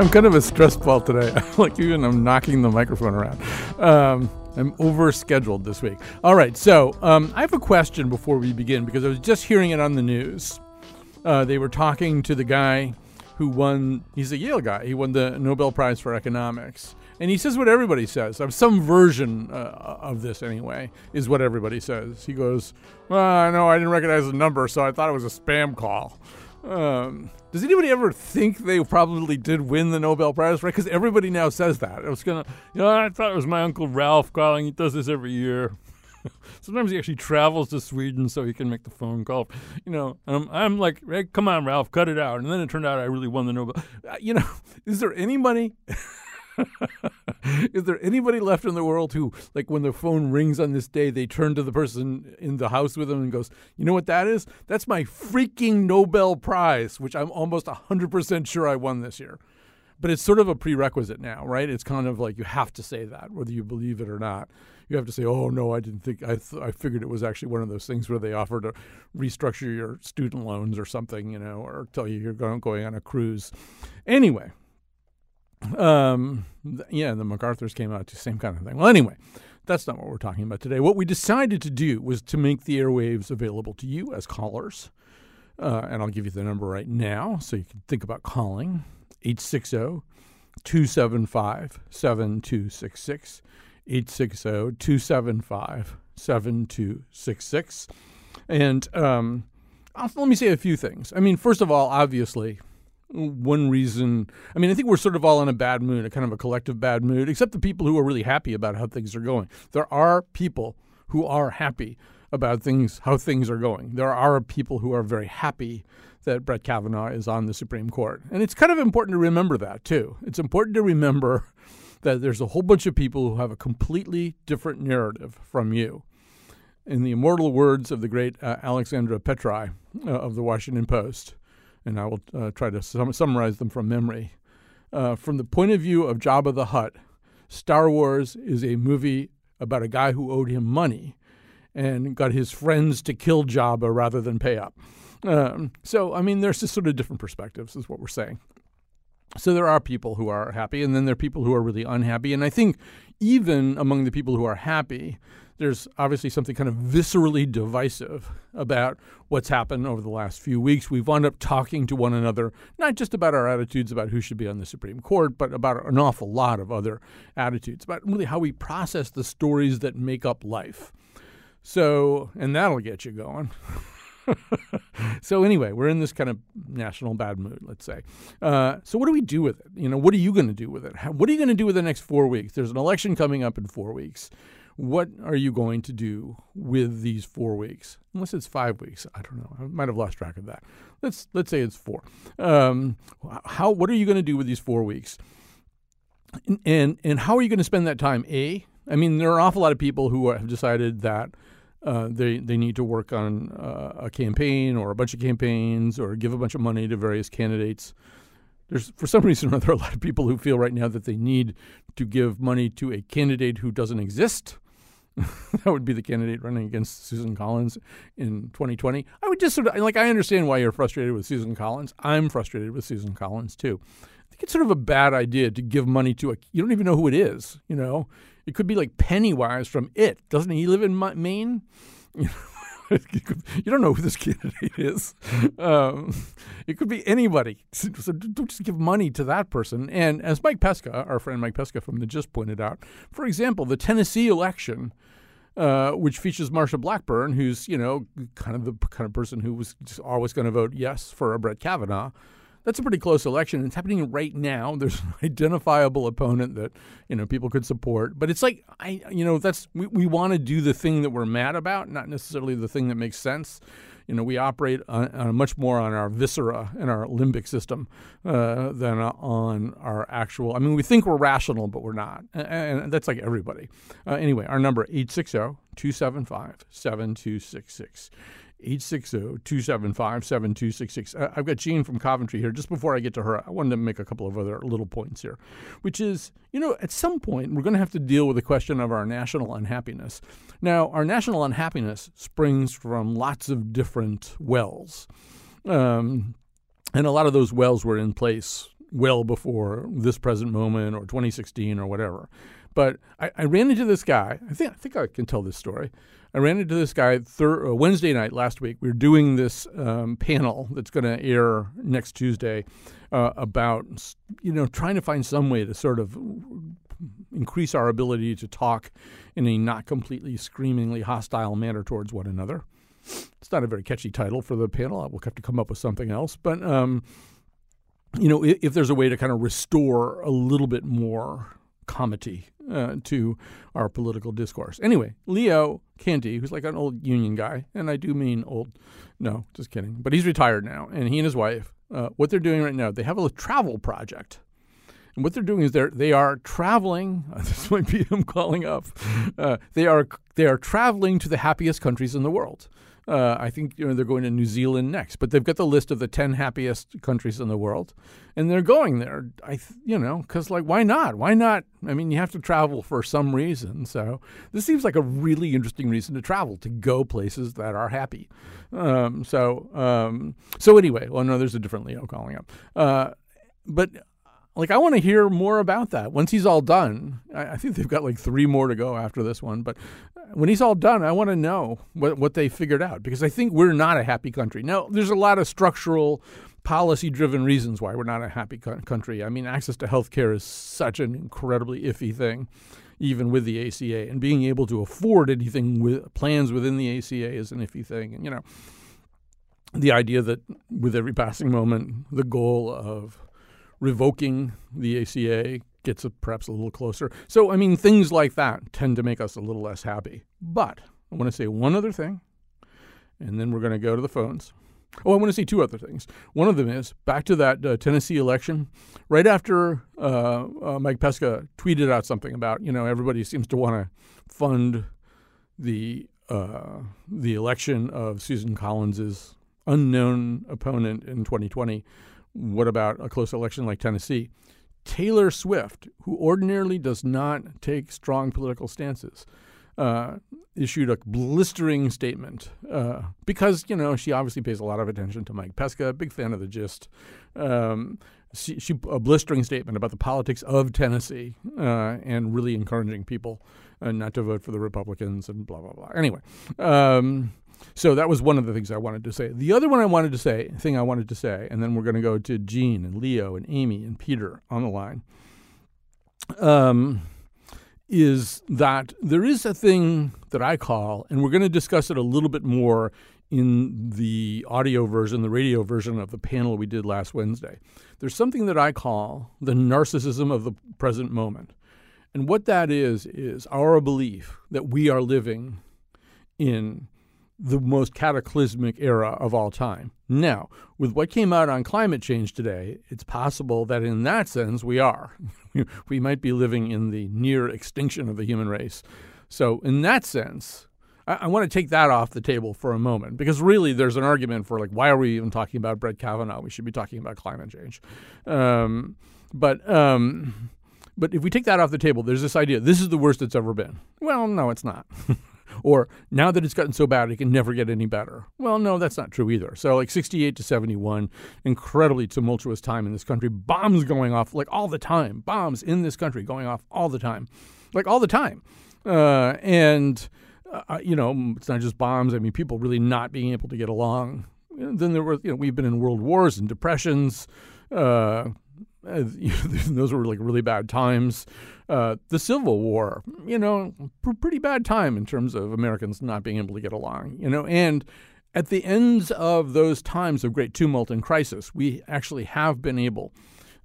I'm kind of a stress ball today. like even I'm knocking the microphone around. Um, I'm over scheduled this week. All right, so um, I have a question before we begin because I was just hearing it on the news. Uh, they were talking to the guy who won. He's a Yale guy. He won the Nobel Prize for economics, and he says what everybody says. Some version uh, of this, anyway, is what everybody says. He goes, "Well, I know I didn't recognize the number, so I thought it was a spam call." Um, does anybody ever think they probably did win the Nobel Prize? Right? Because everybody now says that. I was gonna, you know, I thought it was my uncle Ralph calling. He does this every year. Sometimes he actually travels to Sweden so he can make the phone call. You know, I'm, I'm like, hey, come on, Ralph, cut it out. And then it turned out I really won the Nobel. Uh, you know, is there anybody? Is there anybody left in the world who, like, when the phone rings on this day, they turn to the person in the house with them and goes, "You know what that is? That's my freaking Nobel Prize, which I'm almost hundred percent sure I won this year." But it's sort of a prerequisite now, right? It's kind of like you have to say that, whether you believe it or not. You have to say, "Oh no, I didn't think. I th- I figured it was actually one of those things where they offer to restructure your student loans or something, you know, or tell you you're going going on a cruise." Anyway, um, yeah, the MacArthur's came out to same kind of thing. Well, anyway, that's not what we're talking about today. What we decided to do was to make the airwaves available to you as callers. Uh, and I'll give you the number right now so you can think about calling 860 275 7266. 860 275 7266. And um, let me say a few things. I mean, first of all, obviously, one reason. I mean, I think we're sort of all in a bad mood, a kind of a collective bad mood, except the people who are really happy about how things are going. There are people who are happy about things, how things are going. There are people who are very happy that Brett Kavanaugh is on the Supreme Court. And it's kind of important to remember that, too. It's important to remember that there's a whole bunch of people who have a completely different narrative from you. In the immortal words of the great uh, Alexandra Petri uh, of the Washington Post, and I will uh, try to sum- summarize them from memory. Uh, from the point of view of Jabba the Hutt, Star Wars is a movie about a guy who owed him money and got his friends to kill Jabba rather than pay up. Um, so, I mean, there's just sort of different perspectives, is what we're saying. So there are people who are happy, and then there are people who are really unhappy. And I think even among the people who are happy, there's obviously something kind of viscerally divisive about what's happened over the last few weeks. We've wound up talking to one another, not just about our attitudes about who should be on the Supreme Court, but about an awful lot of other attitudes, about really how we process the stories that make up life. So, and that'll get you going. so anyway, we're in this kind of national bad mood, let's say. Uh, so what do we do with it? You know, what are you going to do with it? How, what are you going to do with the next four weeks? There's an election coming up in four weeks what are you going to do with these four weeks? Unless it's five weeks, I don't know. I might have lost track of that. Let's let's say it's four. Um, how what are you going to do with these four weeks? And, and and how are you going to spend that time? A, I mean, there are an awful lot of people who have decided that uh, they they need to work on uh, a campaign or a bunch of campaigns or give a bunch of money to various candidates. There's for some reason or other a lot of people who feel right now that they need to give money to a candidate who doesn't exist. that would be the candidate running against Susan Collins in 2020. I would just sort of like I understand why you're frustrated with Susan Collins. I'm frustrated with Susan Collins too. I think it's sort of a bad idea to give money to a you don't even know who it is. You know, it could be like Pennywise from It. Doesn't he live in Maine? You know, you don't know who this candidate is. Um, it could be anybody. So don't just give money to that person. And as Mike Pesca, our friend Mike Pesca from the Gist pointed out, for example, the Tennessee election, uh, which features Marsha Blackburn, who's you know kind of the kind of person who was always going to vote yes for a Brett Kavanaugh that's a pretty close election. It's happening right now. There's an identifiable opponent that you know people could support, but it's like I, you know, that's we, we want to do the thing that we're mad about, not necessarily the thing that makes sense. You know, we operate on, on much more on our viscera and our limbic system uh, than on our actual. I mean, we think we're rational, but we're not, and, and that's like everybody. Uh, anyway, our number 860 275 7266. 860-275-7266. Uh, I've got Jean from Coventry here. Just before I get to her, I wanted to make a couple of other little points here, which is, you know, at some point we're going to have to deal with the question of our national unhappiness. Now, our national unhappiness springs from lots of different wells. Um, and a lot of those wells were in place well before this present moment or 2016 or whatever. But I, I ran into this guy. I think I think I can tell this story. I ran into this guy thir- uh, Wednesday night last week. We were doing this um, panel that's going to air next Tuesday uh, about you know trying to find some way to sort of increase our ability to talk in a not completely screamingly hostile manner towards one another. It's not a very catchy title for the panel. We'll have to come up with something else, but. Um, you know, if, if there's a way to kind of restore a little bit more comity uh, to our political discourse. Anyway, Leo Canty, who's like an old union guy, and I do mean old, no, just kidding, but he's retired now, and he and his wife, uh, what they're doing right now, they have a travel project. And what they're doing is they're they are traveling. this might be him calling up. Uh, they are they are traveling to the happiest countries in the world. Uh, I think you know they're going to New Zealand next, but they've got the list of the ten happiest countries in the world, and they're going there. I you know because like why not? Why not? I mean, you have to travel for some reason, so this seems like a really interesting reason to travel to go places that are happy. Um, so um, so anyway, well no, there's a different Leo calling up, uh, but like I want to hear more about that once he's all done. I, I, think they've got like three more to go after this one, but uh, when he's all done, I want to know what what they figured out because I think we're not a happy country. Now, there's a lot of structural, policy-driven reasons why we're not a happy co- country. I mean, access to health care is such an incredibly iffy thing. Even with the ACA, and being able to afford anything with plans within the ACA is an iffy thing. And you know, the idea that with every passing moment, the goal of revoking the ACA gets a, perhaps a little closer. So, I mean, things like that tend to make us a little less happy. But I want to say one other thing, and then we're going to go to the phones. Oh, I want to say two other things. One of them is back to that uh, Tennessee election. Right after uh, uh, Mike Pesca tweeted out something about, you know, everybody seems to want to fund the uh, the election of Susan Collins's unknown opponent in 2020 what about a close election like Tennessee? Taylor Swift, who ordinarily does not take strong political stances, uh, issued a blistering statement uh, because you know she obviously pays a lot of attention to Mike Pesca, big fan of the gist. Um, she, she, a blistering statement about the politics of Tennessee uh, and really encouraging people uh, not to vote for the Republicans and blah blah blah. Anyway, um, so that was one of the things I wanted to say. The other one I wanted to say, thing I wanted to say, and then we're going to go to Jean and Leo and Amy and Peter on the line, um, is that there is a thing that I call, and we're going to discuss it a little bit more in the audio version, the radio version of the panel we did last Wednesday. There's something that I call the narcissism of the present moment. And what that is, is our belief that we are living in the most cataclysmic era of all time. Now, with what came out on climate change today, it's possible that in that sense we are. we might be living in the near extinction of the human race. So, in that sense, I, want to take that off the table for a moment because really there's an argument for like, why are we even talking about Brett Kavanaugh? We should be talking about climate change. Um, but um, but if we take that off the table, there's this idea this is the worst it's ever been. Well, no, it's not. Or now that it's gotten so bad, it can never get any better. Well, no, that's not true either. So, like 68 to 71, incredibly tumultuous time in this country. Bombs going off like all the time. Bombs in this country going off all the time. Like all the time. Uh, and, uh, you know, it's not just bombs. I mean, people really not being able to get along. then there were, you know, we've been in world wars and depressions. Uh, those were like really bad times. Uh, the Civil War, you know, pretty bad time in terms of Americans not being able to get along, you know, and at the ends of those times of great tumult and crisis, we actually have been able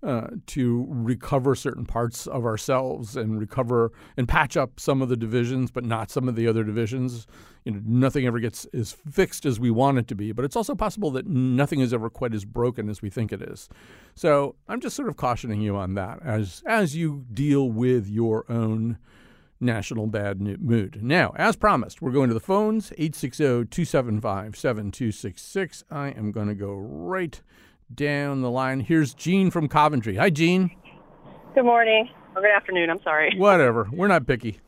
uh, to recover certain parts of ourselves and recover and patch up some of the divisions, but not some of the other divisions. You know, nothing ever gets as fixed as we want it to be, but it's also possible that nothing is ever quite as broken as we think it is. So I'm just sort of cautioning you on that as as you deal with your own national bad mood. Now, as promised, we're going to the phones 860 275 7266. I am going to go right down the line. Here's Gene from Coventry. Hi, Gene. Good morning. Or good afternoon, I'm sorry. Whatever. We're not picky.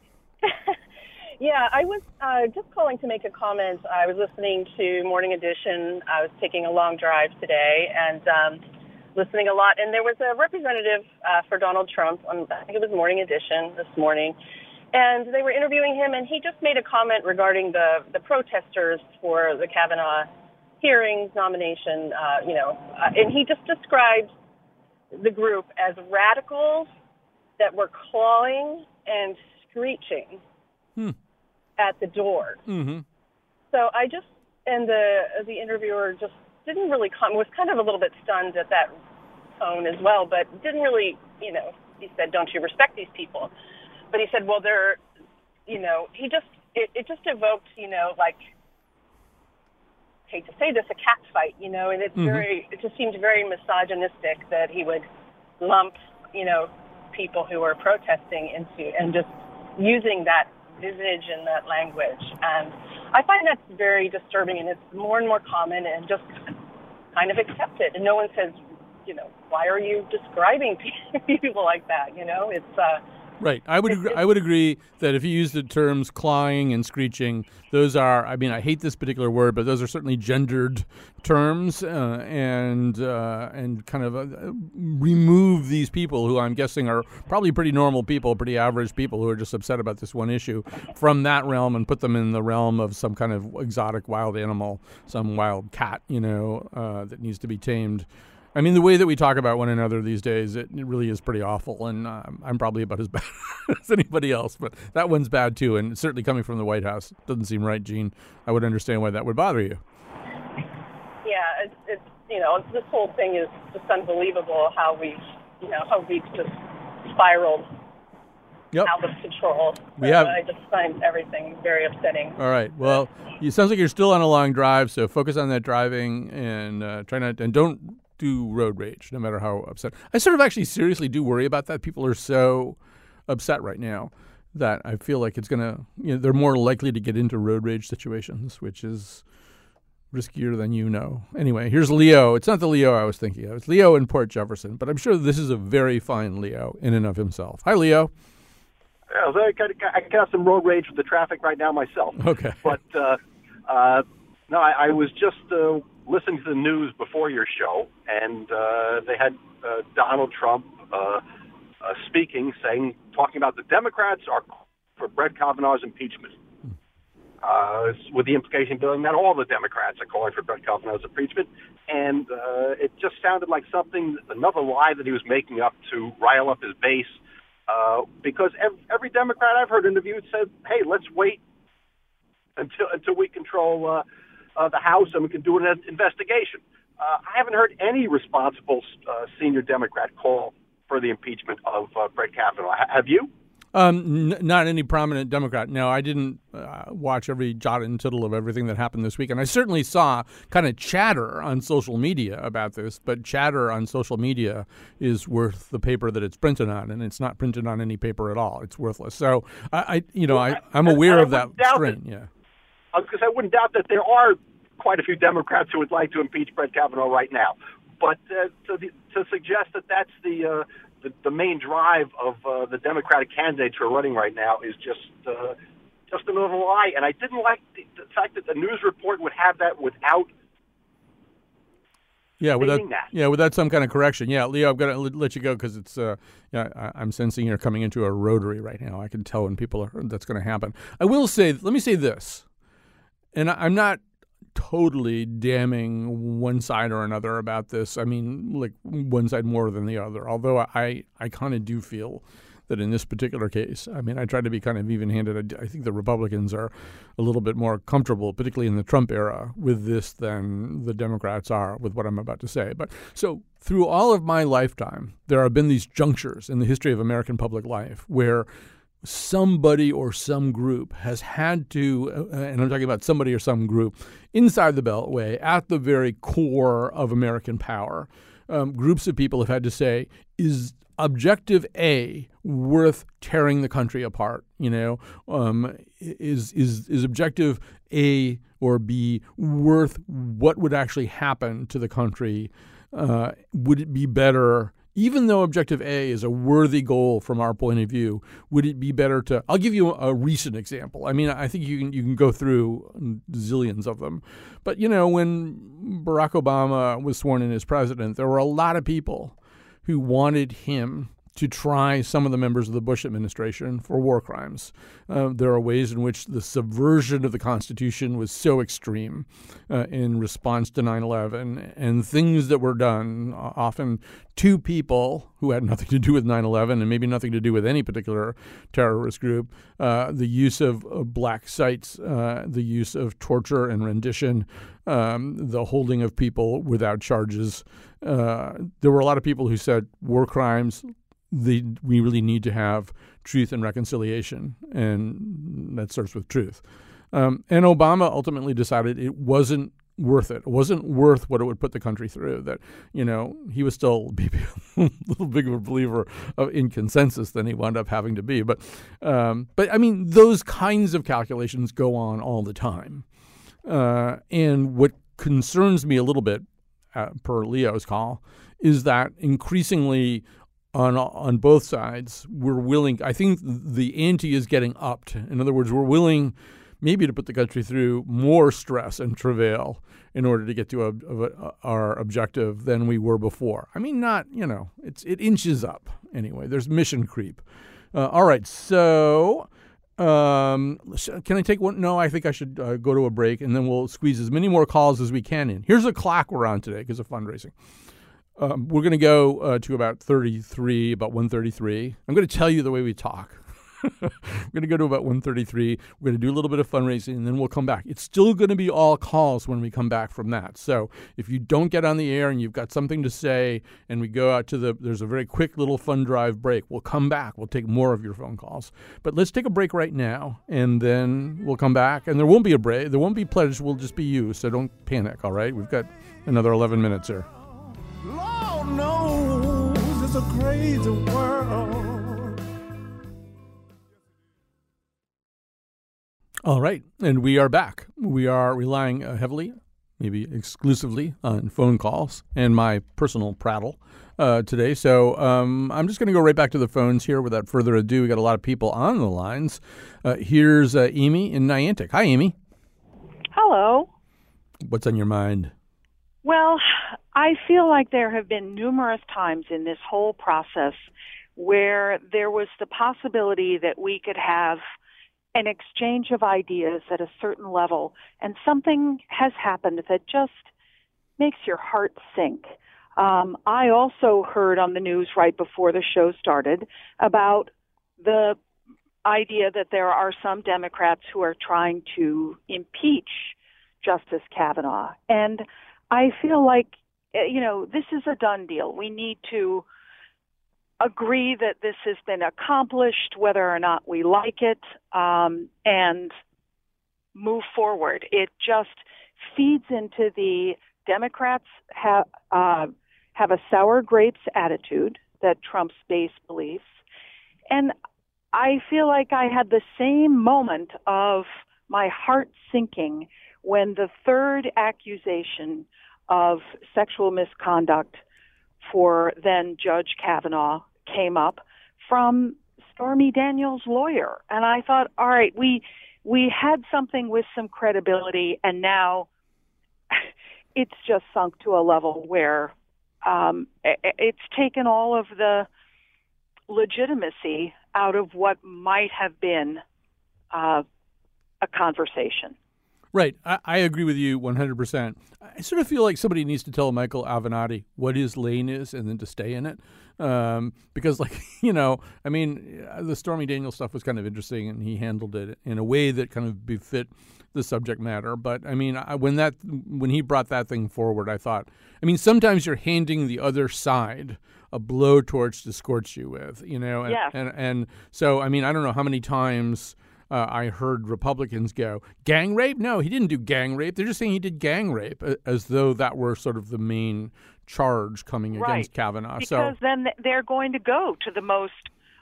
yeah, I was uh, just calling to make a comment. I was listening to Morning Edition. I was taking a long drive today and um, listening a lot. And there was a representative uh, for Donald Trump on, I think it was Morning Edition this morning and they were interviewing him, and he just made a comment regarding the the protesters for the Kavanaugh hearings nomination. Uh, you know, uh, and he just described the group as radicals that were clawing and screeching hmm. at the door. Mm-hmm. So I just and the the interviewer just didn't really come was kind of a little bit stunned at that tone as well, but didn't really, you know, he said, "Don't you respect these people?" but he said, well, they're, you know, he just, it, it just evoked, you know, like, hate to say this, a cat fight, you know, and it's mm-hmm. very, it just seemed very misogynistic that he would lump, you know, people who are protesting into, and just using that visage and that language. And I find that's very disturbing, and it's more and more common, and just kind of accepted. And no one says, you know, why are you describing people like that? You know, it's uh, Right. I would agree, I would agree that if you use the terms clawing and screeching, those are I mean I hate this particular word, but those are certainly gendered terms uh, and uh, and kind of uh, remove these people who I'm guessing are probably pretty normal people, pretty average people who are just upset about this one issue from that realm and put them in the realm of some kind of exotic wild animal, some wild cat, you know, uh, that needs to be tamed. I mean, the way that we talk about one another these days, it, it really is pretty awful, and um, I'm probably about as bad as anybody else. But that one's bad too, and certainly coming from the White House doesn't seem right, Gene. I would understand why that would bother you. Yeah, it's, it's you know this whole thing is just unbelievable how we you know how we've just spiraled yep. out of control. We have. I just find everything very upsetting. All right. Well, it sounds like you're still on a long drive, so focus on that driving and uh, try not and don't do road rage, no matter how upset. I sort of actually seriously do worry about that. People are so upset right now that I feel like it's gonna. You know, they're more likely to get into road rage situations, which is riskier than you know. Anyway, here's Leo. It's not the Leo I was thinking of. It's Leo in Port Jefferson, but I'm sure this is a very fine Leo in and of himself. Hi, Leo. Yeah, I got, I got some road rage with the traffic right now myself. Okay. But uh, uh, no, I, I was just uh, listening to the news before your show, and uh, they had uh, Donald Trump uh, uh, speaking, saying, talking about the Democrats are for Brett Kavanaugh's impeachment. Uh, with the implication being that all the Democrats are calling for Brett Kavanaugh's impeachment, and uh, it just sounded like something, another lie that he was making up to rile up his base. Uh, because every, every Democrat I've heard interviewed said, "Hey, let's wait until until we control uh, uh, the House and we can do an investigation. Uh, I haven't heard any responsible uh, senior Democrat call for the impeachment of uh, Brett Kavanaugh. H- have you? Um, n- not any prominent Democrat. No, I didn't uh, watch every jot and tittle of everything that happened this week, and I certainly saw kind of chatter on social media about this. But chatter on social media is worth the paper that it's printed on, and it's not printed on any paper at all. It's worthless. So I, I you know, I, I'm aware of that strain. Yeah because I wouldn't doubt that there are quite a few Democrats who would like to impeach Brett Kavanaugh right now. But uh, to, the, to suggest that that's the, uh, the the main drive of uh, the Democratic candidates who are running right now is just uh, just another lie. And I didn't like the, the fact that the news report would have that without yeah, without yeah, without some kind of correction. Yeah, Leo, I've got to let you go because it's uh, yeah, I, am sensing you're coming into a rotary right now. I can tell when people are that's going to happen. I will say, let me say this and I'm not totally damning one side or another about this. I mean, like one side more than the other. Although I I kind of do feel that in this particular case, I mean, I try to be kind of even handed. I, I think the Republicans are a little bit more comfortable, particularly in the Trump era, with this than the Democrats are with what I'm about to say. But so through all of my lifetime, there have been these junctures in the history of American public life where somebody or some group has had to, uh, and I'm talking about somebody or some group inside the Beltway at the very core of American power, um, groups of people have had to say, is objective A worth tearing the country apart? You know, um, is is is objective A or B worth what would actually happen to the country? Uh, would it be better? Even though objective A is a worthy goal from our point of view, would it be better to? I'll give you a, recent example. I mean, I think you can you can go through zillions of them, but you know, when Barack Obama was sworn in as president, there were a lot of people who wanted him to try some of the members of the Bush administration for war crimes. Uh, there are ways in which the subversion of the Constitution was so extreme uh, in response to 9 11, and things that were done, often to people who had nothing to do with 9 11 and maybe nothing to do with any particular terrorist group, uh, the use of, of black sites, uh, the use of torture and rendition. Um, the holding of people without charges. Uh, there were a lot of people who said war crimes, the, we really need to have truth and reconciliation, and that starts with truth. Um, and Obama ultimately decided it wasn't worth it. It wasn't worth what it would put the country through. That you know he was still a little big of a believer of, in consensus than he wound up having to be. But um, but I mean those kinds of calculations go on all the time. Uh, and what concerns me a little bit, uh, per Leo's call, is that increasingly on on both sides, we're willing. I think the ante is getting upped. In other words, we're willing maybe to put the country through more stress and travail in order to get to a, a, our objective than we were before. I mean, not you know, it's it inches up anyway. There's mission creep. Uh, all right, so. Um, can I take one? No, I think I should uh, go to a break and then we'll squeeze as many more calls as we can in. Here's a clock we're on today because of fundraising. Um, we're going to go uh, to about 33, about 133. I'm going to tell you the way we talk. we're going to go to about 133. We're going to do a little bit of fundraising, and then we'll come back. It's still going to be all calls when we come back from that. So if you don't get on the air and you've got something to say, and we go out to the, there's a very quick little fund drive break. We'll come back. We'll take more of your phone calls. But let's take a break right now, and then we'll come back. And there won't be a break. There won't be pledge. We'll just be you. So don't panic. All right. We've got another 11 minutes here. Lord knows it's a crazy world. All right, and we are back. We are relying uh, heavily, maybe exclusively, on phone calls and my personal prattle uh, today. So um, I'm just going to go right back to the phones here without further ado. We got a lot of people on the lines. Uh, here's uh, Amy in Niantic. Hi, Amy. Hello. What's on your mind? Well, I feel like there have been numerous times in this whole process where there was the possibility that we could have an exchange of ideas at a certain level, and something has happened that just makes your heart sink. Um, I also heard on the news right before the show started about the idea that there are some Democrats who are trying to impeach Justice Kavanaugh. And I feel like, eh, you know, this is a done deal. We need to agree that this has been accomplished, whether or not we like it, um, and move forward. It just feeds into the Democrats have uh, have a sour grapes attitude that Trump's base believes, and I feel like I had the same moment of my heart sinking when the third accusation of sexual misconduct for then Judge Kavanaugh came up from Stormy Daniels' lawyer. And I thought, all right, we we had something with some credibility, and now it's just sunk to a level where um, it's taken all of the legitimacy out of what might have been uh, a conversation. Right. I, I agree with you 100%. I sort of feel like somebody needs to tell Michael Avenatti what his lane is and then to stay in it. Um, because, like, you know, I mean, the Stormy Daniels stuff was kind of interesting and he handled it in a way that kind of befit the subject matter. But I mean, I, when that when he brought that thing forward, I thought, I mean, sometimes you're handing the other side a blowtorch to scorch you with, you know, and, yes. and and so I mean, I don't know how many times uh, I heard Republicans go, gang rape? No, he didn't do gang rape. They're just saying he did gang rape, as though that were sort of the main charge coming right. against Kavanaugh. Because so then they're going to go to the most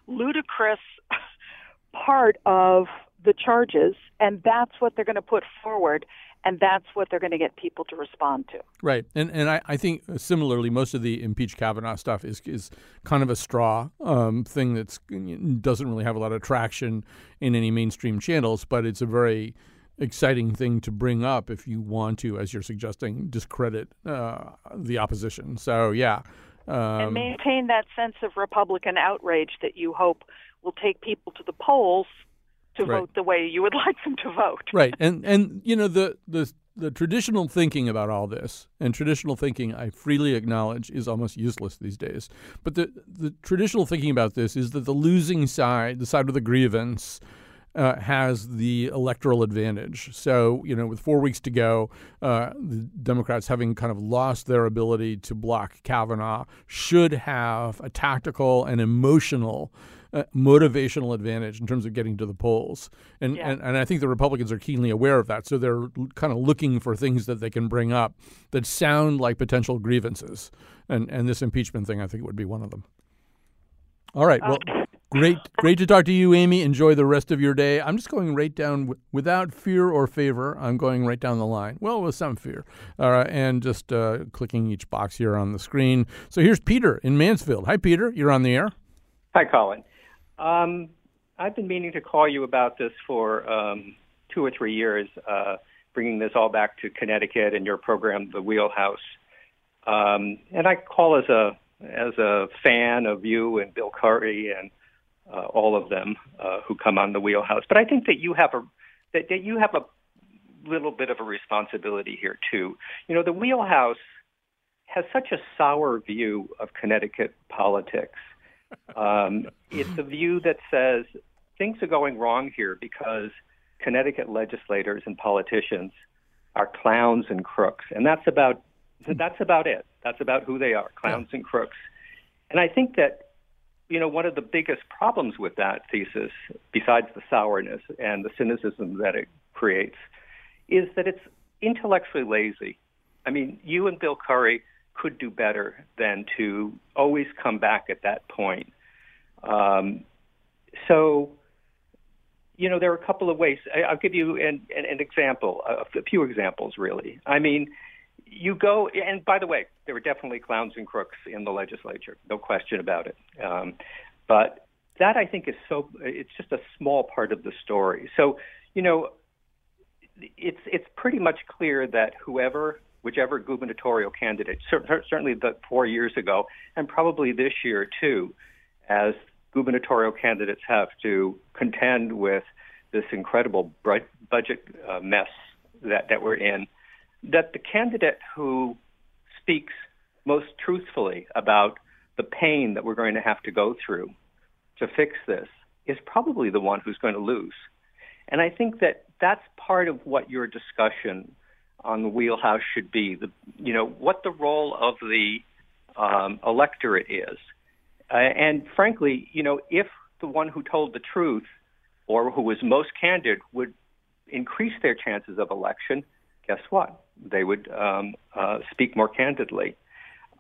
ludicrous part of the charges, and that's what they're going to put forward and that's what they're going to get people to respond to. Right, and and I, I think similarly, most of the impeach Kavanaugh stuff is is kind of a straw um, thing that doesn't really have a lot of traction in any mainstream channels, but it's a very exciting thing to bring up if you want to, as you're suggesting, discredit uh, the opposition. So yeah. Um, and maintain that sense of Republican outrage that you hope will take people to the polls to Right. vote the way you would like them to vote. right and and you know the the the traditional thinking about all this and traditional thinking i freely acknowledge is almost useless these days but the the traditional thinking about this is that the losing side the side with the grievance uh, has the electoral advantage. So, you know, with four weeks to go, uh, the Democrats, having kind of lost their ability to block Kavanaugh, should have a tactical and emotional uh, motivational advantage in terms of getting to the polls. And, Yeah. and and I think the Republicans are keenly aware of that. So they're l- kind of looking for things that they can bring up that sound like potential grievances. And and this impeachment thing, I think, would be one of them. All right. Well, great, great to talk to you, Amy. Enjoy the rest of your day. I'm just going right down w- without fear or favor. I'm going right down the line. Well, with some fear, uh, and just uh, clicking each box here on the screen. So here's Peter in Mansfield. Hi, Peter. You're on the air. Hi, Colin. Um, I've been meaning to call you about this for um, two or three years, uh, bringing this all back to Connecticut and your program, The Wheelhouse. Um, and I call as a as a fan of you and Bill Curry and uh, all of them uh, who come on The Wheelhouse. But I think that you have a that, that you have a little bit of a responsibility here too. You know, The Wheelhouse has such a sour view of Connecticut politics. Um, it's a view that says things are going wrong here because Connecticut legislators and politicians are clowns and crooks, and that's about that's about it. That's about who they are, clowns and crooks. And I think that you know one of the biggest problems with that thesis, besides the sourness and the cynicism that it creates, is that it's intellectually lazy. I mean, you and Bill Curry could do better than to always come back at that point. Um, so, you know, there are a couple of ways. I, I'll give you an, an, an example, a, a few examples, really. I mean, you go, and by the way, there were definitely clowns and crooks in the legislature, no question about it. Um, but that I think is so, it's just a small part of the story. So, you know, it's it's pretty much clear that whoever, whichever gubernatorial candidate, cer- certainly the four years ago, and probably this year too, as gubernatorial candidates have to contend with this incredible budget uh, mess that that we're in, that the candidate who speaks most truthfully about the pain that we're going to have to go through to fix this is probably the one who's going to lose. And I think that that's part of what your discussion on the wheelhouse should be. The, you know, what the role of the um, electorate is. Uh, and frankly, you know, if the one who told the truth or who was most candid would increase their chances of election, guess what? They would um, uh, speak more candidly.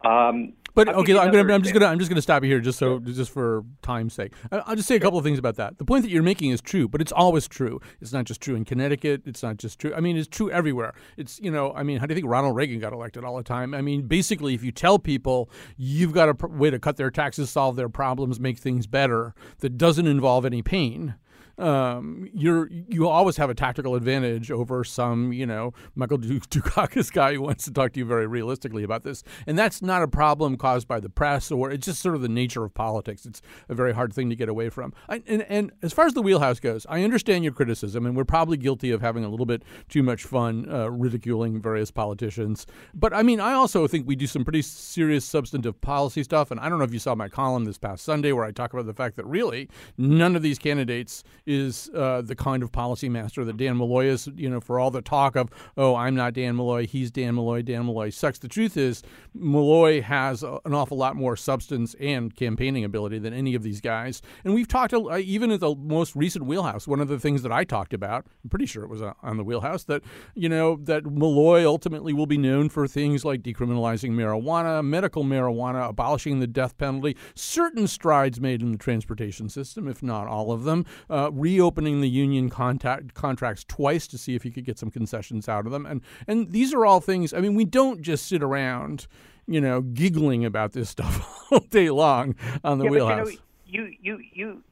Um, But I'll okay, I'm gonna I'm just gonna I'm just gonna stop you here just so just for time's sake. I'll just say a couple of things about that. The point that you're making is true, but it's always true. It's not just true in Connecticut. It's not just true. I mean, it's true everywhere. It's you know, I mean, how do you think Ronald Reagan got elected all the time? I mean, basically, if you tell people you've got a pr- way to cut their taxes, solve their problems, make things better that doesn't involve any pain. Um, you're you always have a tactical advantage over some you know Michael Dukakis guy who wants to talk to you very realistically about this, and that's not a problem caused by the press or it's just sort of the nature of politics. It's a very hard thing to get away from. I, and and as far as the wheelhouse goes, I understand your criticism, and we're probably guilty of having a little bit too much fun uh, ridiculing various politicians. But I mean, I also think we do some pretty serious substantive policy stuff, and I don't know if you saw my column this past Sunday where I talk about the fact that really none of these candidates is uh, the kind of policy master that Dan Malloy is. You know, for all the talk of oh, I'm not Dan Malloy, he's Dan Malloy, Dan Malloy sucks. The truth is, Malloy has an awful lot more substance and campaigning ability than any of these guys. And we've talked uh, even at the most recent Wheelhouse. One of the things that I talked about, I'm pretty sure it was uh, on the Wheelhouse, that you know that Malloy ultimately will be known for things like decriminalizing marijuana, medical marijuana, abolishing the death penalty, certain strides made in the transportation system, if not all of them, uh, reopening the union contact, contracts twice to see if he could get some concessions out of them, and and these are all things. I mean, we don't just sit around you know, giggling about this stuff all day long on the yeah, wheelhouse. But, you, know, you, you, you,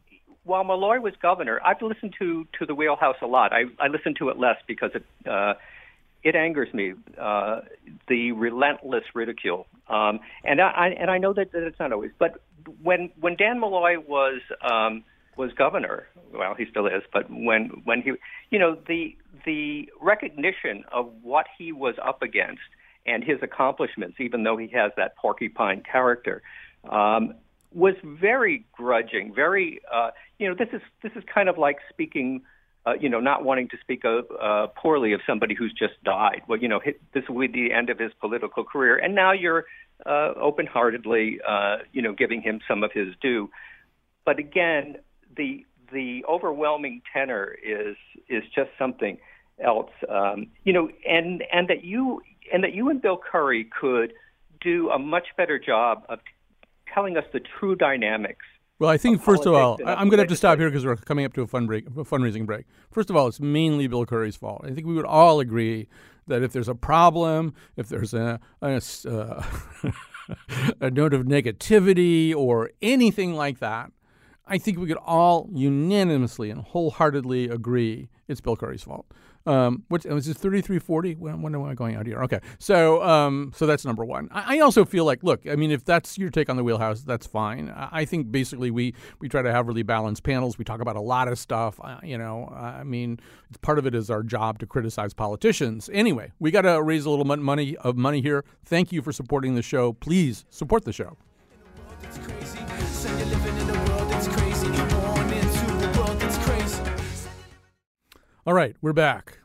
while Malloy was governor, I've listened to to the wheelhouse a lot. I, I listen to it less because it uh, it angers me uh, the relentless ridicule, um, and I and I know that, that it's not always. But when when Dan Malloy was um, was governor, well, he still is, but when when he, you know, the the recognition of what he was up against and his accomplishments, even though he has that porcupine character, um, was very grudging. Very, uh, you know, this is this is kind of like speaking. Uh, you know, not wanting to speak of, uh, poorly of somebody who's just died. Well, you know, this will be the end of his political career, and now you're uh, open-heartedly, uh, you know, giving him some of his due. But again, the the overwhelming tenor is is just something else. Um, you know, and and that you and that you and Bill Curry could do a much better job of telling us the true dynamics. Well, I think first of all, I'm going to have to stop here because we're coming up to a, fund break, a fundraising break. First of all, it's mainly Bill Curry's fault. I think we would all agree that if there's a problem, if there's a a, uh, a note of negativity or anything like that, I think we could all unanimously and wholeheartedly agree it's Bill Curry's fault. Um, was it? Thirty three forty. When, when am I going out here? Okay, so um, so that's number one. I, I, also feel like, look, I mean, if that's your take on the wheelhouse, that's fine. I, I think basically we we try to have really balanced panels. We talk about a lot of stuff. Uh, you know, I mean, part of it is our job to criticize politicians. Anyway, we got to raise a little money of money here. Thank you for supporting the show. Please support the show. All right, we're back.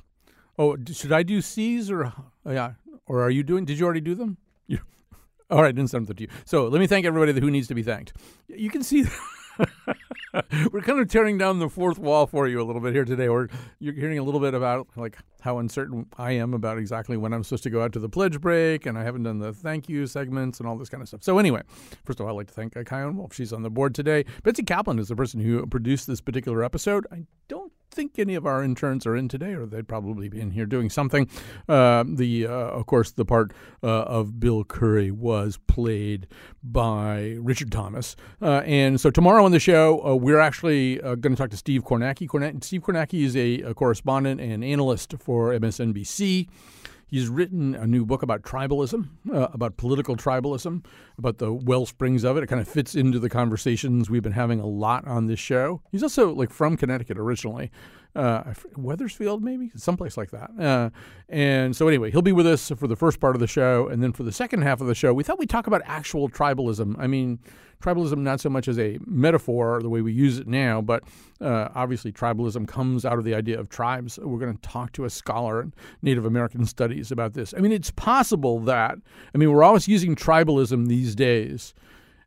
Oh, should I do C's or oh, yeah, or are you doing? Did you already do them? You, all right, didn't send them to you. So let me thank everybody who needs to be thanked. You can see. we're kind of tearing down the fourth wall for you a little bit here today. Or you're hearing a little bit about like how uncertain I am about exactly when I'm supposed to go out to the pledge break, and I haven't done the thank you segments and all this kind of stuff. So anyway, first of all, I'd like to thank Chion Wolf. She's on the board today. Betsy Kaplan is the person who produced this particular episode. I don't think any of our interns are in today, or they'd probably be in here doing something. Uh, the uh, of course the part uh, of Bill Curry was played by Richard Thomas, uh, and so tomorrow on the show uh, we're actually uh, going to talk to Steve Kornacki. Steve Kornacki is a, a correspondent and analyst for MSNBC. He's written a new book about tribalism, uh, about political tribalism, about the well springs of it. It kind of fits into the conversations we've been having a lot on this show. He's also like from Connecticut originally, uh, Wethersfield maybe, someplace like that. Uh, and so anyway, he'll be with us for the first part of the show, and then for the second half of the show, we thought we'd talk about actual tribalism. I mean tribalism not so much as a metaphor the way we use it now, but uh, obviously tribalism comes out of the idea of tribes. We're going to talk to a scholar in Native American studies about this. I mean, it's possible that, I mean, we're always using tribalism these days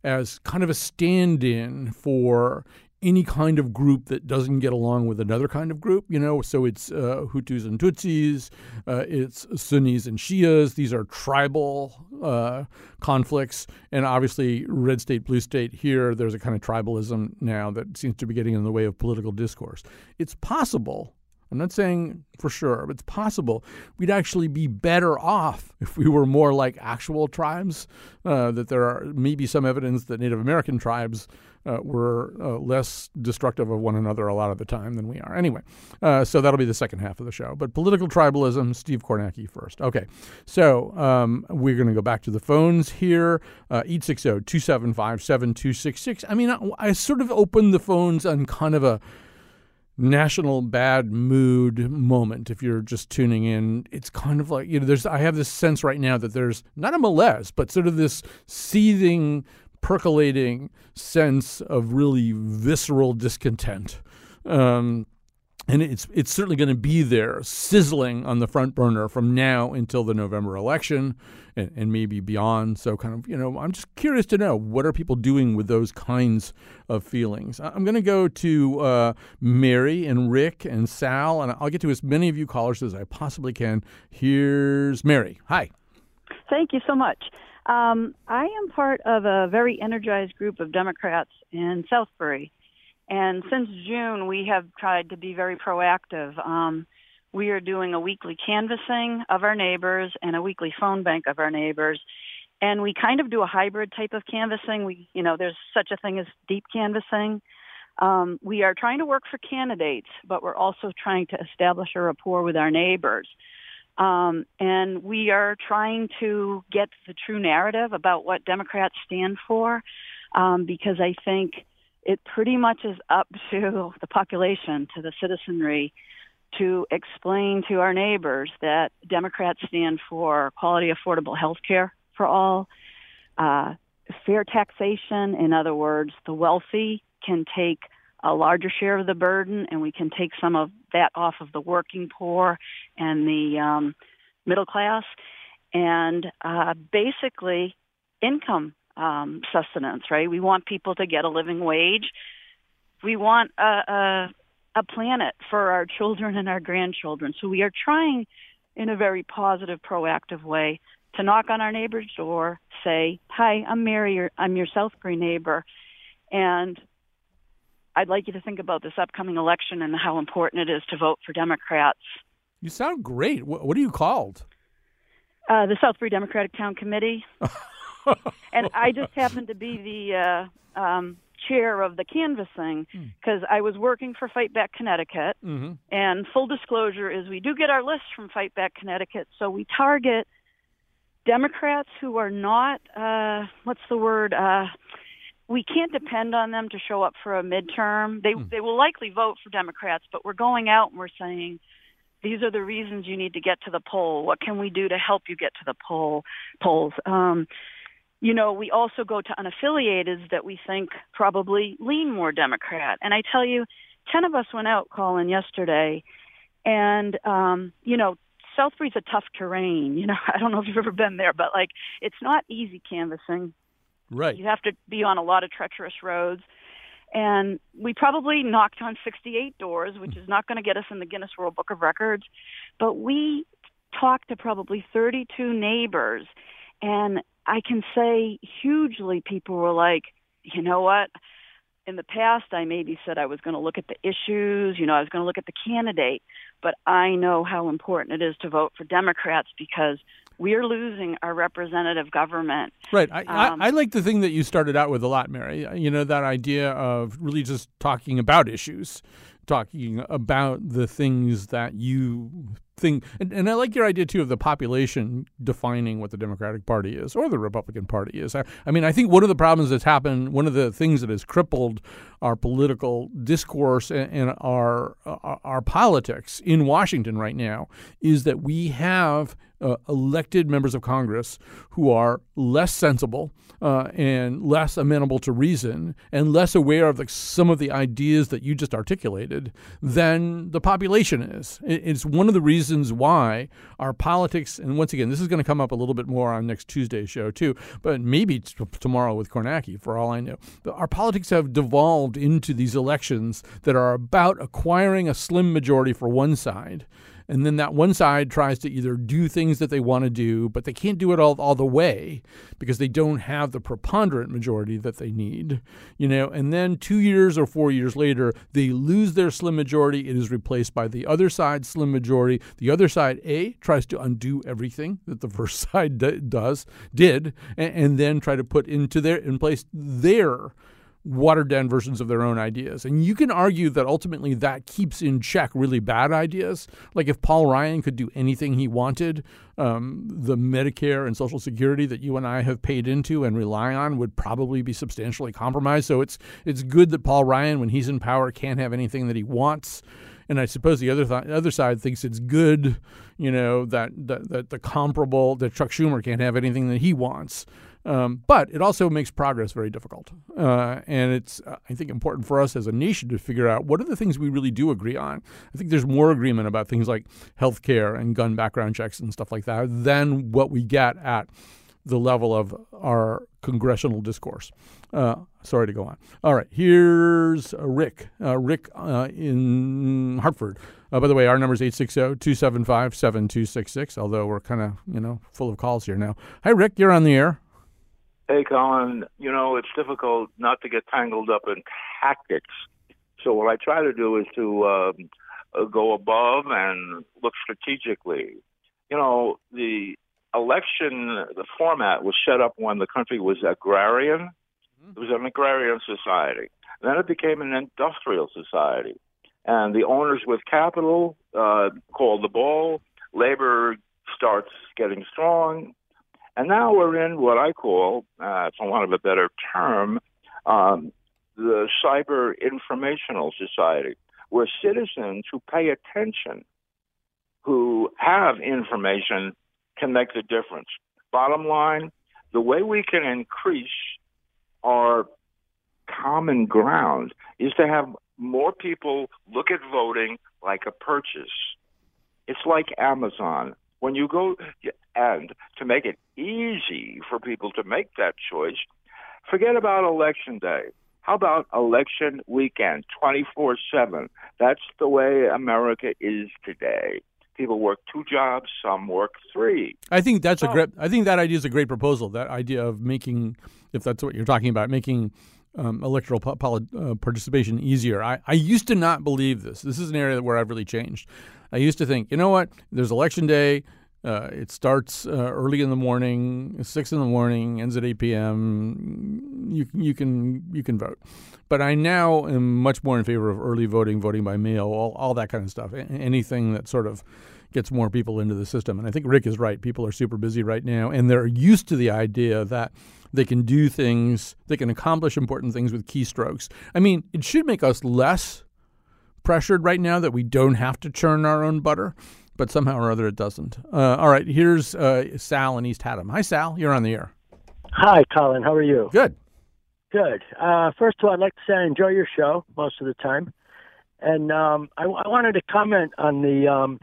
as kind of a stand in for any kind of group that doesn't get along with another kind of group, you know. So it's uh, Hutus and Tutsis, uh, it's Sunnis and Shias. These are tribal uh, conflicts, and obviously, red state, blue state. Here, there's a kind of tribalism now that seems to be getting in the way of political discourse. It's possible. I'm not saying for sure, but it's possible we'd actually be better off if we were more like actual tribes. Uh, that there are maybe some evidence that Native American tribes uh, we're uh, less destructive of one another a lot of the time than we are. Anyway, uh, so that'll be the second half of the show. But political tribalism, Steve Kornacki first. Okay, so um, we're going to go back to the phones here. Uh, 860 275 7266. I mean, I, I sort of opened the phones on kind of a national bad mood moment if you're just tuning in it's kind of like you know there's i have this sense right now that there's not a malaise but sort of this seething percolating sense of really visceral discontent. Um, and it's it's certainly going to be there, sizzling on the front burner from now until the November election, and, and, maybe beyond. So, kind of, you know, I'm just curious to know what are people doing with those kinds of feelings. I'm going to go to uh, Mary and Rick and Sal, and I'll get to as many of you callers as I possibly can. Here's Mary. Hi. Thank you so much. Um, I am part of a very energized group of Democrats in Southbury. And since June, we have tried to be very proactive. Um, we are doing a weekly canvassing of our neighbors and a weekly phone bank of our neighbors. And we kind of do a hybrid type of canvassing. We, you know, there's such a thing as deep canvassing. Um, we are trying to work for candidates, but we're also trying to establish a rapport with our neighbors. Um, and we are trying to get the true narrative about what Democrats stand for um, because I think it pretty much is up to the population, to the citizenry, to explain to our neighbors that Democrats stand for quality, affordable health care for all, uh, fair taxation. In other words, the wealthy can take a larger share of the burden, and we can take some of that off of the working poor and the um, middle class, and uh, basically income um, sustenance. Right? We want people to get a living wage. We want a, a, a planet for our children and our grandchildren. So we are trying, in a very positive, proactive way, to knock on our neighbor's door, say, "Hi, I'm Mary. I'm your Southbury neighbor," and I'd like you to think about this upcoming election and how important it is to vote for Democrats. You sound great. What, what are you called? Uh, the Southbury Democratic Town Committee. and I just happen to be the uh, um, chair of the canvassing because hmm. I was working for Fight Back Connecticut. Mm-hmm. And full disclosure is we do get our lists from Fight Back Connecticut, so we target Democrats who are not, uh, what's the word? Uh, we can't depend on them to show up for a midterm. They mm. they will likely vote for Democrats, but we're going out and we're saying these are the reasons you need to get to the poll. What can we do to help you get to the poll polls? Um, you know, we also go to unaffiliated that we think probably lean more Democrat. And I tell you, ten of us went out calling yesterday, and um, you know, Southbury's a tough terrain. You know, I don't know if you've ever been there, but like it's not easy canvassing. Right. You have to be on a lot of treacherous roads. And we probably knocked on 68 doors, which is not going to get us in the Guinness World Book of Records. But we talked to probably 32 neighbors. And I can say hugely people were like, you know what? In the past, I maybe said I was going to look at the issues, you know, I was going to look at the candidate, but I know how important it is to vote for Democrats because we're losing our representative government. Right. I, um, I, I, like the thing that you started out with a lot, Mary. You know, that idea of really just talking about issues, talking about the things that you think. And, and I like your idea, too, of the population defining what the Democratic Party is or the Republican Party is. I, I mean, I think one of the problems that's happened, one of the things that has crippled our political discourse and, and our, our, our politics in Washington right now is that we have – uh, elected members of Congress who are less sensible uh, and less amenable to reason and less aware of the, some of the ideas that you just articulated than the population is. It's one of the reasons why our politics, and once again, this is going to come up a little bit more on next Tuesday's show too, but maybe t- tomorrow with Kornacki, for all I know. Our politics have devolved into these elections that are about acquiring a slim majority for one side and then that one side tries to either do things that they want to do, but they can't do it all, all the way because they don't have the preponderant majority that they need, you know, and then two years or four years later, they lose their slim majority. It is replaced by the other side's slim majority. The other side, A, tries to undo everything that the first side d- does, did, and, and then try to put into their, in place their watered down versions of their own ideas. And you can argue that ultimately that keeps in check really bad ideas. Like if Paul Ryan could do anything he wanted, um, the Medicare and Social Security that you and I have paid into and rely on would probably be substantially compromised. So it's it's good that Paul Ryan, when he's in power, can't have anything that he wants. And I suppose the other th- other side thinks it's good, you know, that, that that the comparable that Chuck Schumer can't have anything that he wants. Um, but it also makes progress very difficult. Uh, and it's, uh, I think, important for us as a nation to figure out what are the things we really do agree on. I think there's more agreement about things like health care and gun background checks and stuff like that than what we get at the level of our congressional discourse. Uh, sorry to go on. All right, here's uh, Rick. Uh, Rick uh, in Hartford. Uh, by the way, our number is 860-275-7266, although we're kind of, you know, full of calls here now. Hi, Rick. You're on the air. Hey, Colin, you know, it's difficult not to get tangled up in tactics. So, what I try to do is to um, uh, go above and look strategically. You know, the election, the format was set up when the country was agrarian. It was an agrarian society. Then it became an industrial society. And the owners with capital uh, called the ball. Labor starts getting strong. And now we're in what I call, uh, for want of a better term, um, the cyber informational society, where citizens who pay attention, who have information, can make the difference. Bottom line, the way we can increase our common ground is to have more people look at voting like a purchase. It's like Amazon. When you go, and to make it easy for people to make that choice, forget about election day. How about election weekend, 24 7? That's the way America is today. People work two jobs, some work three. I think that's a great. I think that idea is a great proposal. That idea of making, if that's what you're talking about, making um, electoral po- uh, participation easier. I, I used to not believe this. This is an area where I've really changed. I used to think, you know what? There's election day. Uh, it starts uh, early in the morning, six in the morning, ends at eight p.m. You you can you can vote, but I now am much more in favor of early voting, voting by mail, all all that kind of stuff. Anything that sort of gets more people into the system. And I think Rick is right. People are super busy right now, and they're used to the idea that they can do things, they can accomplish important things with keystrokes. I mean, it should make us less pressured right now that we don't have to churn our own butter but somehow or other it doesn't. Uh, all right, here's uh, Sal in East Haddam. Hi, Sal. You're on the air. Hi, Colin. How are you? Good. Good. Uh, first of all, I'd like to say I enjoy your show most of the time, and um, I, I, wanted to comment on the um,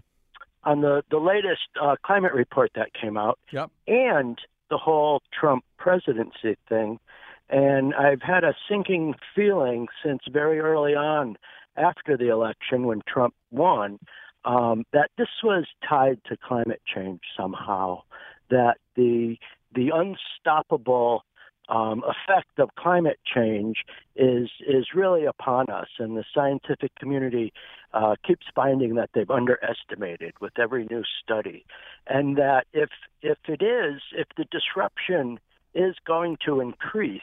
on the the latest uh, climate report that came out, yep. and the whole Trump presidency thing. And I've had a sinking feeling since very early on after the election when Trump won um, that this was tied to climate change somehow, that the the unstoppable um, effect of climate change is is really upon us, and the scientific community uh, keeps finding that they've underestimated with every new study, and that if if it is, if the disruption is going to increase,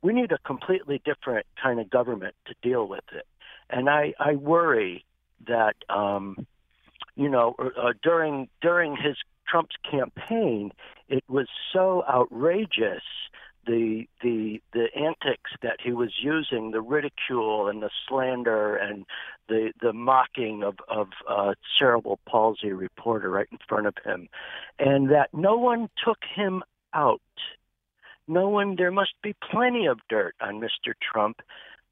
we need a completely different kind of government to deal with it, and I I worry that um, you know uh, during during his Trump's campaign, it was so outrageous the the the antics that he was using, the ridicule and the slander and the the mocking of of uh, cerebral palsy reporter right in front of him, and that no one took him out. No one. There must be plenty of dirt on Mr. Trump.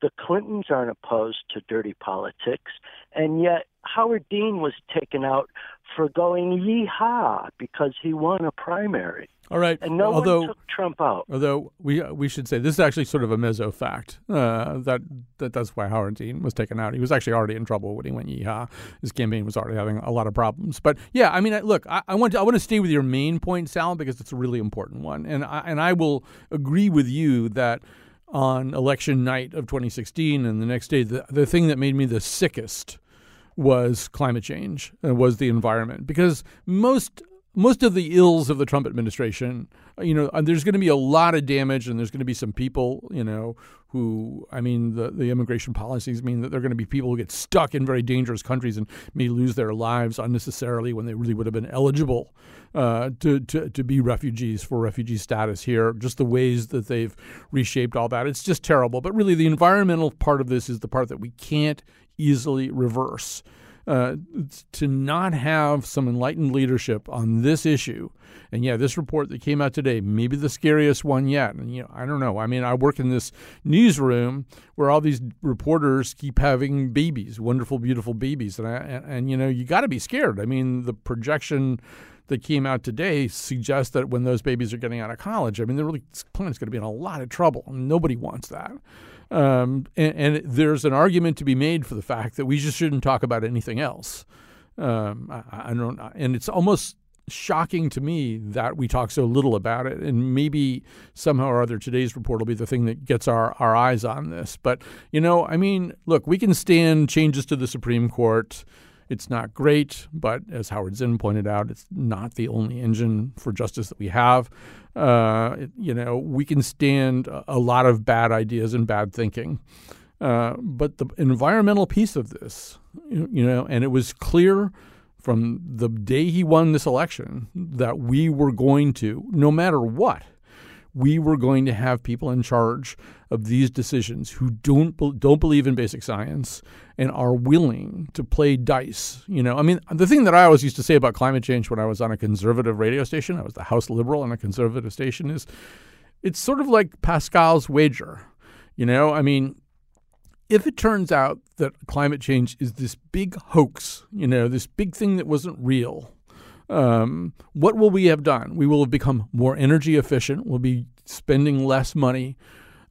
The Clintons aren't opposed to dirty politics, and yet Howard Dean was taken out for going yeehaw because he won a primary. All right. And no although, one took Trump out. Although we we should say this is actually sort of a mezzo fact uh, that that that's why Howard Dean was taken out. He was actually already in trouble when he went yeehaw. His campaign was already having a lot of problems. But yeah, I mean, look, I, I want to I want to stay with your main point, Sal, because it's a really important one, and I, and I will agree with you that on election night of 2016 and the next day, the, the thing that made me the sickest was climate change, uh, was the environment. Because most most of the ills of the Trump administration, you know, there's going to be a lot of damage, and there's going to be some people, you know, who, I mean, the, the immigration policies mean that there are going to be people who get stuck in very dangerous countries and may lose their lives unnecessarily when they really would have been eligible uh, to, to, to be refugees for refugee status here. Just the ways that they've reshaped all that. It's just terrible. But really, the environmental part of this is the part that we can't easily reverse. Uh, to not have some enlightened leadership on this issue. And yeah, this report that came out today, maybe the scariest one yet. And you know, I don't know. I mean, I work in this newsroom where all these reporters keep having babies, wonderful, beautiful babies, and I, and, and you know, you got to be scared. I mean, the projection that came out today suggests that when those babies are getting out of college, I mean, the really planet's going to be in a lot of trouble. Nobody wants that. Um, and, and, there's an argument to be made for the fact that we just shouldn't talk about anything else. Um, I, I, don't, and it's almost shocking to me that we talk so little about it. And maybe somehow or other today's report will be the thing that gets our, our eyes on this. But, you know, I mean, look, we can stand changes to the Supreme Court. It's not great, but as Howard Zinn pointed out, it's not the only engine for justice that we have. Uh, you know, we can stand a lot of bad ideas and bad thinking. Uh, but the environmental piece of this, you know, and it was clear from the day he won this election that we were going to, no matter what, we were going to have people in charge of these decisions who don't don't believe in basic science and are willing to play dice. You know, I mean, the thing that I always used to say about climate change when I was on a conservative radio station, I was the House liberal on a conservative station, is it's sort of like Pascal's wager. You know, I mean, if it turns out that climate change is this big hoax, you know, this big thing that wasn't real, um, what will we have done? We will have become more energy efficient. We'll be spending less money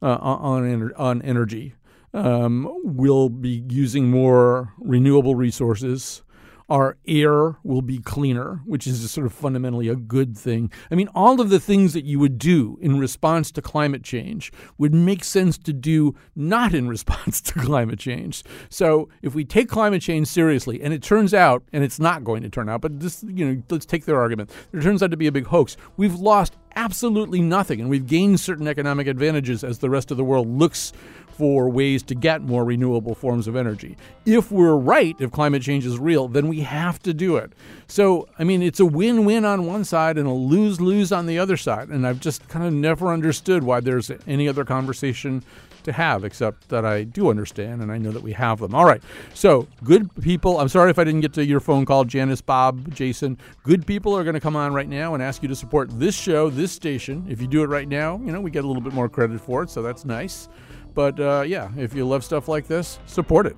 uh, on on energy. Um, we'll be using more renewable resources our air will be cleaner, which is sort of fundamentally a good thing. I mean, all of the things that you would do in response to climate change would make sense to do not in response to climate change. So if we take climate change seriously, and it turns out, and it's not going to turn out, but this, you know, let's take their argument, it turns out to be a big hoax, we've lost absolutely nothing, and we've gained certain economic advantages as the rest of the world looks for ways to get more renewable forms of energy. If we're right, if climate change is real, then we have to do it. So, I mean, it's a win win on one side and a lose lose on the other side. And I've just kind of never understood why there's any other conversation to have, except that I do understand and I know that we have them. All right. So, good people, I'm sorry if I didn't get to your phone call, Janice, Bob, Jason. Good people are going to come on right now and ask you to support this show, this station. If you do it right now, you know, we get a little bit more credit for it, so that's nice. But uh, yeah, if you love stuff like this, support it.